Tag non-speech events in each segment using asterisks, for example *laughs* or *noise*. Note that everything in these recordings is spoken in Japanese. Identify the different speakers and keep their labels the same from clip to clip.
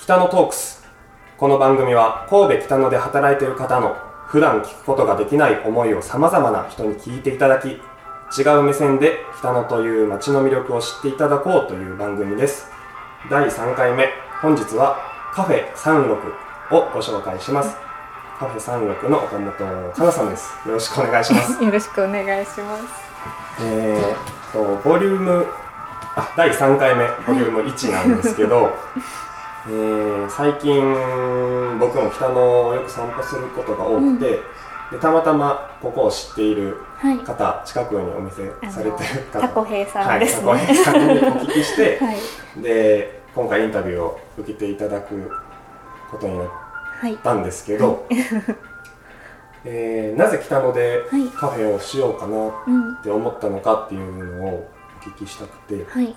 Speaker 1: 北野トークス。この番組は神戸北野で働いている方の普段聞くことができない思いをさまざまな人に聞いていただき違う目線で北野という街の魅力を知っていただこうという番組です。第3回目本日はカフェ36をご紹介します。カフェ36の岡本かなさんです。よろしくお願いします。*laughs*
Speaker 2: よろしくお願いします。
Speaker 1: えー、とボリュームあ第3回目ボリューム1なんですけど、*laughs* えー最近僕も北野をよく散歩することが多くて、でたまたまここを知っている
Speaker 2: はい。
Speaker 1: 方近くにお店されてる方。
Speaker 2: タコヘイさんですね。
Speaker 1: はい、タコヘイさんにお聞きして、*laughs*
Speaker 2: はい。
Speaker 1: で今回インタビューを受けていただくことになっ
Speaker 2: はい
Speaker 1: たんですけど、*laughs* えーなぜ北野で
Speaker 2: はい。
Speaker 1: カフェをしようかなっ
Speaker 2: うん。
Speaker 1: て思ったのかっていうのをお聞きしたくて、
Speaker 2: はい。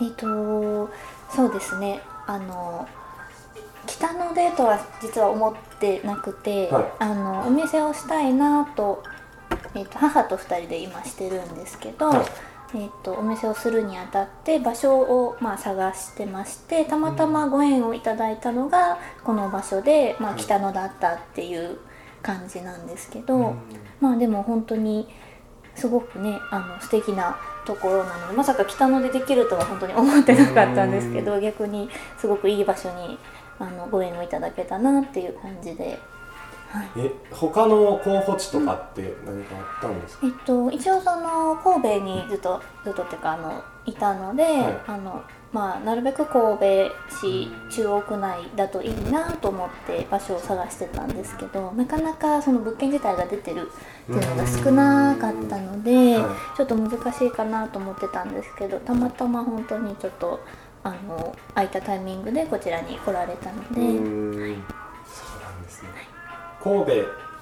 Speaker 2: えっ、とそうですねあの北のデートは実は思ってなくて、
Speaker 1: はい。
Speaker 2: あのお店をしたいなと,、えっと母と2人で今してるんですけど、
Speaker 1: はい。
Speaker 2: えっとお店をするにあたって場所を、まあ、探してましてたまたまご縁をいただいたのがこの場所で、まあ、
Speaker 1: はい。
Speaker 2: 北野だったっていう感じなんですけど、
Speaker 1: うん。
Speaker 2: まあでも本当にすごくねあの素敵なところなのでまさか北野でできるとは本当に思ってなかったんですけど逆にすごくいい場所にあのご縁をいただけたなっていう感じで、はい
Speaker 1: え他の候補地とかって何かあったんですか、
Speaker 2: えっと、一応その神戸にずっとずっとっていうかあのいたので、
Speaker 1: はい。
Speaker 2: あのまあ、なるべく神戸市
Speaker 1: うん
Speaker 2: 中央区内だといいなと思って場所を探してたんですけどなかなかその物件自体が出てるっていうのが少なかったので、
Speaker 1: は
Speaker 2: ちょっと難しいかなと思ってたんですけどたまたま本当にちょっとあの空いたタイミングでこちらに来られたので、
Speaker 1: 神戸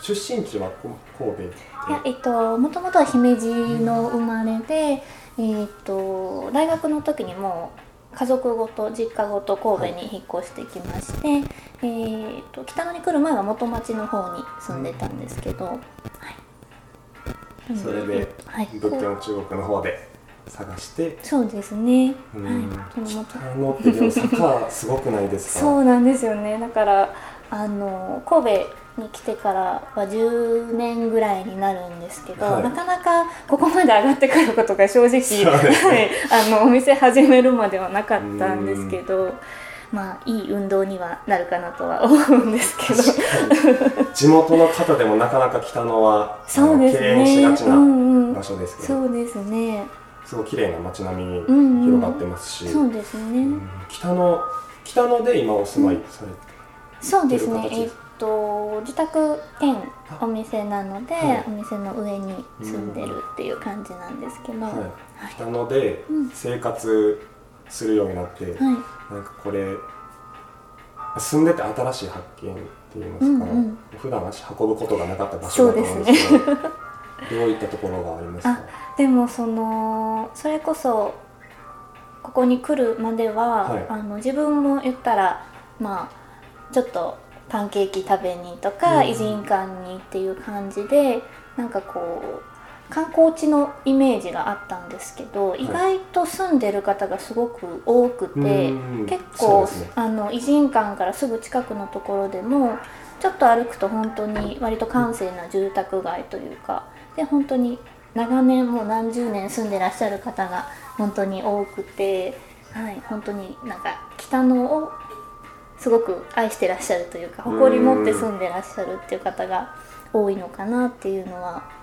Speaker 1: 出身地はこ神戸？
Speaker 2: いやえっともともとは姫路の生まれで、えっと大学の時にもう家族ごと実家ごと神戸に引っ越してきまして、えっと北野に来る前は元町の方に住んでたんですけど、はい。
Speaker 1: それで
Speaker 2: はい、
Speaker 1: 物件を中国の方で探して？
Speaker 2: そうですね、
Speaker 1: うん。
Speaker 2: はい、
Speaker 1: 北野ってでも坂すごくないですか？
Speaker 2: そうなんですよね。だからあの神戸に来てからは10年ぐらいになるんですけど、
Speaker 1: はい。
Speaker 2: なかなかここまで上がってくることが正直、
Speaker 1: ね。
Speaker 2: はい、あのお店始めるまではなかったんですけどまあいい運動にはなるかなとは思うんですけど。
Speaker 1: 地元の方でもなかなか北野は
Speaker 2: そうです
Speaker 1: 敬遠し
Speaker 2: ね
Speaker 1: がちな
Speaker 2: うんうん。
Speaker 1: 場所ですけど、
Speaker 2: そうですね。
Speaker 1: すごい綺麗な街並みに
Speaker 2: うんうん
Speaker 1: 広がってますし、
Speaker 2: そうですね、
Speaker 1: うん。北野北野で今お住まいされて、
Speaker 2: そうですね。えっと自宅兼お店なので、
Speaker 1: はい。
Speaker 2: お店の上に住んでるっていう感じなんですけど、
Speaker 1: はい。
Speaker 2: はい。
Speaker 1: 北野で
Speaker 2: うん。
Speaker 1: 生活するようになって、
Speaker 2: はい。
Speaker 1: なんかこれ住んでて新しい発見って言いますか、
Speaker 2: うんうん。
Speaker 1: 普段足運ぶことがなかった場所だと思うんですけど *laughs* どういったところがありますか？
Speaker 2: あでもそのそれこそここに来るまでは、
Speaker 1: はい。
Speaker 2: あの自分も言ったらまあちょっとパンケーキ食べにとか、
Speaker 1: うん。
Speaker 2: 偉人館にっていう感じでなんかこう観光地のイメージがあったんですけど、意外と住んでる方がすごく多くて、
Speaker 1: うん。
Speaker 2: 結構、あの偉人館からすぐ近くのところでもちょっと歩くと本当に割と閑静な住宅街というかで本当に長年もう何十年住んでらっしゃる方が本当に多くて、はい、本当になんか北野をすごく愛してらっしゃるというか誇り持って住んでらっしゃるっていう方が多いのかなっていうのは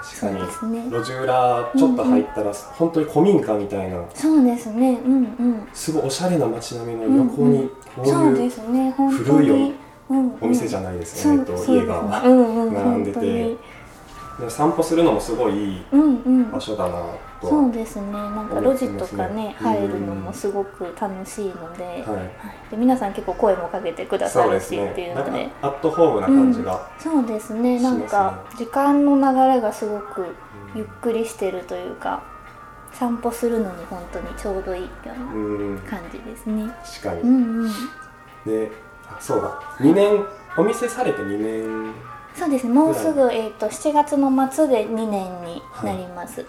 Speaker 1: 確かに。
Speaker 2: そうですね。
Speaker 1: 路地裏ちょっと入ったら、本当に古民家みたいな。
Speaker 2: そうですね。うんうん。
Speaker 1: すごいおしゃれな街並みの横にこういう古い
Speaker 2: に、うんうん、
Speaker 1: お店じゃないですよね、
Speaker 2: う
Speaker 1: 家が。
Speaker 2: そうんうん。
Speaker 1: 並んでて。
Speaker 2: 本当に。
Speaker 1: で散歩するのもすごいいい
Speaker 2: うんうん。
Speaker 1: 場所だなとは、
Speaker 2: そうですね。なんか路地とかね入るのもすごく楽しいので,、はい。
Speaker 1: はい。
Speaker 2: で皆さん結構声もかけてくださるしっていうので。
Speaker 1: かアットホームな感じが、
Speaker 2: そうですね。なんか時間の流れがすごくゆっくりしてるというか散歩するのに本当にちょうどいいよう
Speaker 1: うん。
Speaker 2: な感じですね。
Speaker 1: 確かに、
Speaker 2: うんうん。
Speaker 1: であそうだ。2年お店されて2年
Speaker 2: そうですね。もうすぐ、えー、と7月の末で2年になります、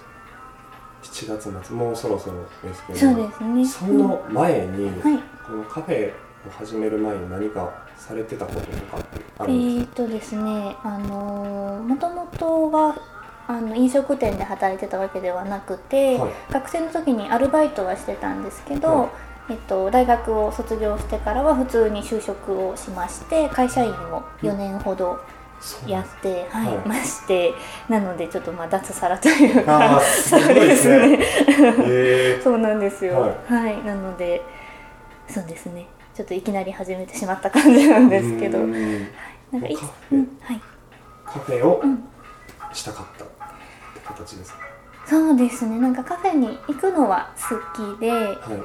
Speaker 1: 7月末。もうそろそろですけど
Speaker 2: そうですね。
Speaker 1: その前に、
Speaker 2: はい。
Speaker 1: このカフェ始める前に何かされてたこととかってあ
Speaker 2: え
Speaker 1: るんで
Speaker 2: ーとですねあのもともとはあの飲食店で働いてたわけではなくて、
Speaker 1: はい。
Speaker 2: 学生の時にアルバイトはしてたんですけど、
Speaker 1: はい。
Speaker 2: えっと、大学を卒業してからは普通に就職をしまして会社員を4年ほど
Speaker 1: す
Speaker 2: やって、はい
Speaker 1: はい
Speaker 2: ましてなのでちょっとまあ脱サラという
Speaker 1: あ
Speaker 2: か
Speaker 1: あすごいですね。へえ *laughs*
Speaker 2: そうなんですよ。
Speaker 1: は
Speaker 2: はい、なのでそうですね。ちょっといきなり始めてしまった感じなんですけど。
Speaker 1: うーん。
Speaker 2: なんかいつうんはい。
Speaker 1: カフェを
Speaker 2: うん。
Speaker 1: したかったって形ですか？
Speaker 2: そうですね。なんかカフェに行くのは好きで、
Speaker 1: い。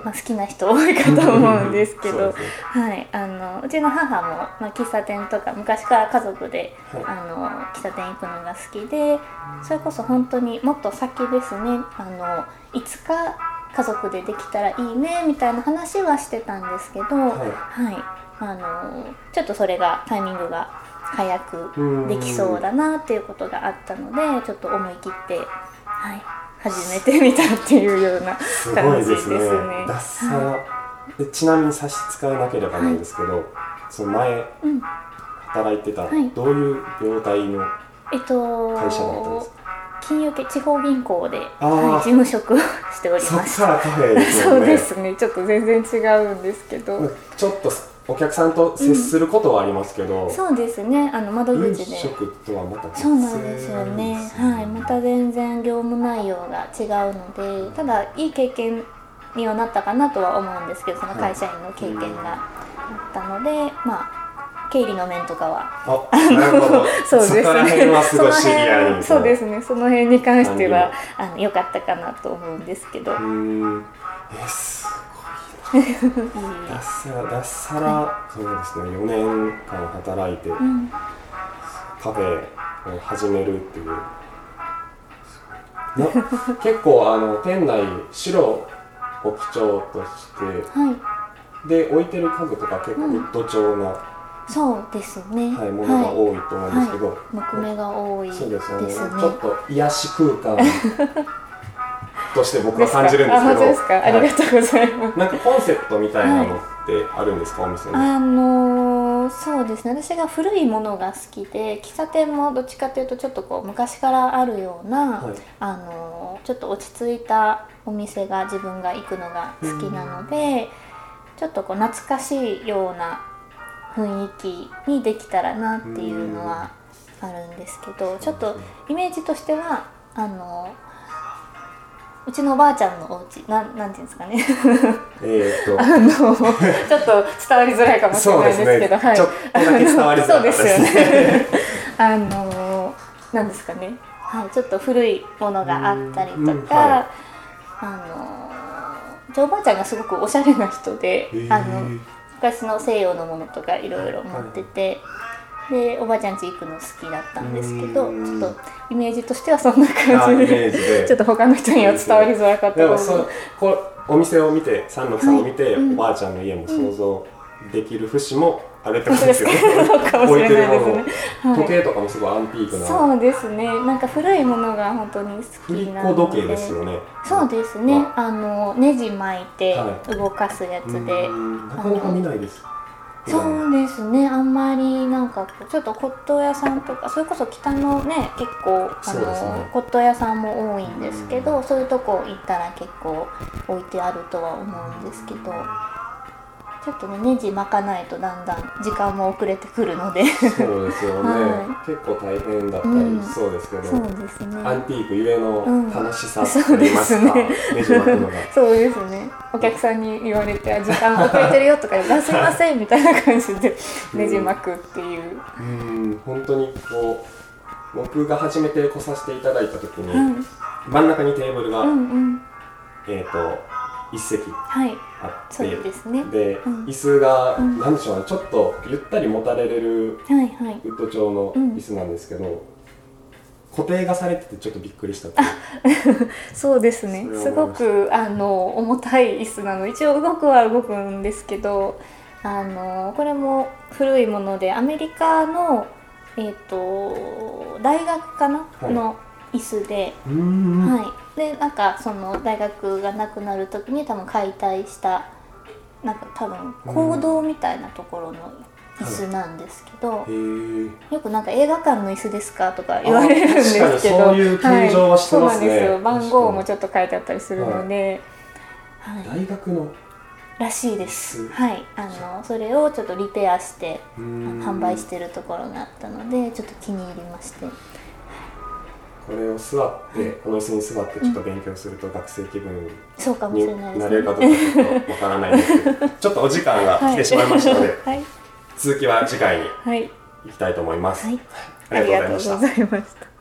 Speaker 2: まあ、好きな人多いかと思うんですけど。はい、あのうちの母も、まあ、喫茶店とか昔から家族で、
Speaker 1: はい。
Speaker 2: あの喫茶店行くのが好きでそれこそ本当にもっと先ですね。あのいつか家族でできたらいいねみたいな話はしてたんですけど、
Speaker 1: はい。
Speaker 2: はい、あのちょっとそれがタイミングが早くできそうだなっていうことがあったのでちょっと思い切って、はい、始めてみたっていうような感じで
Speaker 1: いですすね。
Speaker 2: ね。
Speaker 1: 脱サ。ラ、でちなみに差し支えなければなんですけど、その前
Speaker 2: うん。
Speaker 1: 働いてた、
Speaker 2: はい。
Speaker 1: どういう業態の
Speaker 2: えっと
Speaker 1: 会社だったんですか？
Speaker 2: 金融系地方銀行で、はい、事務職をしておりまし
Speaker 1: からカフェですよね。*laughs*
Speaker 2: そうですね。ちょっと全然違うんですけど、
Speaker 1: ちょっとお客さんと接することはありますけど、
Speaker 2: そうですね。あの窓
Speaker 1: 飲
Speaker 2: 口で。
Speaker 1: 食とはまた別
Speaker 2: そうなんですよね。はい。また全然業務内容が違うのでただいい経験にはなったかなとは思うんですけどその会社員の経験があったので、まあ経理の面とかは。
Speaker 1: あ *laughs*
Speaker 2: そうですね。
Speaker 1: こら辺
Speaker 2: そうですね。その辺に関しては
Speaker 1: 感
Speaker 2: あの良かったかなと思うんですけど、
Speaker 1: うーん。えすごいな脱サラ脱サラそうですね4年間働いて
Speaker 2: うん。
Speaker 1: カフェを始めるっていう。な結構あの店内白を基調として
Speaker 2: はい。
Speaker 1: で置いてる家具とか結構ウッド調な、
Speaker 2: そうですね。
Speaker 1: はい、ものが多いと思うんですけど、
Speaker 2: はい、木目が多いです
Speaker 1: そうですよね
Speaker 2: ね。
Speaker 1: ちょっと癒し空間として僕は感じるんですけど。
Speaker 2: あ本当ですか、あり
Speaker 1: はい
Speaker 2: がとうございます。
Speaker 1: なんかコンセプトみたいなのってあるんですか、お店に。
Speaker 2: あのーそうですね。私が古いものが好きで喫茶店もどっちかというとちょっとこう昔からあるような、
Speaker 1: はい。
Speaker 2: あのーちょっと落ち着いたお店が自分が行くのが好きなので、ちょっとこう懐かしいような雰囲気にできたらなっていうのはあるんですけどちょっとイメージとしてはあのうちのおばあちゃんのお家なんなんていうんですかね。
Speaker 1: えー、っと。*laughs*
Speaker 2: あのちょっと伝わりづらいかもしれないですけど、はい、
Speaker 1: ちょっとだけ伝わりづらかったです
Speaker 2: そうです。よね。あのなんですかね、はい、ちょっと古いものがあったりとか、
Speaker 1: は
Speaker 2: あのおばあちゃんがすごくおしゃれな人で、あの昔の西洋のものとかいろいろ持ってて。でおばあちゃん家行くの好きだったんですけど
Speaker 1: うん。
Speaker 2: ちょっとイメージとしてはそんな感じで
Speaker 1: で。*laughs*
Speaker 2: ちょっと他の人には伝わりづらかった
Speaker 1: でもそうこうお店を見て三六さんを見て、
Speaker 2: うん。
Speaker 1: おばあちゃんの家も想像できる節もあるってこと
Speaker 2: ですか
Speaker 1: ですよ。ね *laughs*
Speaker 2: そうかもしれないですね。はい。
Speaker 1: 時計とかもすごいアンティークな。
Speaker 2: そうですね。なんか古いものが本当に好きなので。
Speaker 1: 子時計ですよね。
Speaker 2: そうですね。あ。のネジ巻いて
Speaker 1: はい。
Speaker 2: 動かすやつ
Speaker 1: う
Speaker 2: で、
Speaker 1: ん。なかなか見ないです
Speaker 2: そうですね。あんまりなんかちょっと骨董屋さんとかそれこそ北のね結構あの、
Speaker 1: ね。
Speaker 2: 骨董屋さんも多いんですけど、そういうとこ行ったら結構置いてあるとは思うんですけどちょっとねネジ巻かないとだんだん時間も遅れてくるので。
Speaker 1: そうですよね、
Speaker 2: は
Speaker 1: 結構大変だったりそうですけど、
Speaker 2: そうですね。
Speaker 1: アンティークゆえ
Speaker 2: うん
Speaker 1: の楽しさと言いますか、
Speaker 2: そうで
Speaker 1: ね。じ巻くのが。*laughs*
Speaker 2: そうですね。お客さんに言われてあ時間遅れてるよとか言ってあすいませんみたいな感じでねじ巻くっていう、
Speaker 1: うん。本当にこう僕が初めて来させていただいた時に、
Speaker 2: はい。
Speaker 1: 真ん中にテーブルが、
Speaker 2: うんうん。
Speaker 1: えっ、と一席。
Speaker 2: はい
Speaker 1: あって
Speaker 2: そうですね。
Speaker 1: で、
Speaker 2: うん。
Speaker 1: 椅子が、
Speaker 2: うん。
Speaker 1: なんでしょうねちょっとゆったり持たれれるウッド調の椅子なんですけど、固定がされててちょっとびっくりした *laughs*
Speaker 2: そうですね。すごくあの重たい椅子なの。一応動くは動くんですけどあのこれも古いものでアメリカのえっ、と大学かな、
Speaker 1: はい。
Speaker 2: の椅子で、はい、でなんかその大学がなくなる時に多分解体したなんか多分行動みたいなところの椅子なんですけど、
Speaker 1: へえ
Speaker 2: よくなんか映画館の椅子ですかとか言われるんですけど
Speaker 1: そういう形状はしてますね。
Speaker 2: はい、そうなんですよ。番号もちょっと書いてあったりするので、はい。
Speaker 1: 大学の
Speaker 2: らしいです。はい。あのそれをちょっとリペアして販売してるところがあったのでちょっと気に入りまして
Speaker 1: これを座ってこの椅子に座ってちょっと勉強すると学生気分に
Speaker 2: れな
Speaker 1: れるかどうかちょっとわからないんですけど *laughs* ちょっとお時間が来てしまいましたので、
Speaker 2: はい。
Speaker 1: 続きは次回に
Speaker 2: はい。
Speaker 1: 行きたいと思います、
Speaker 2: はい。ありがとうございました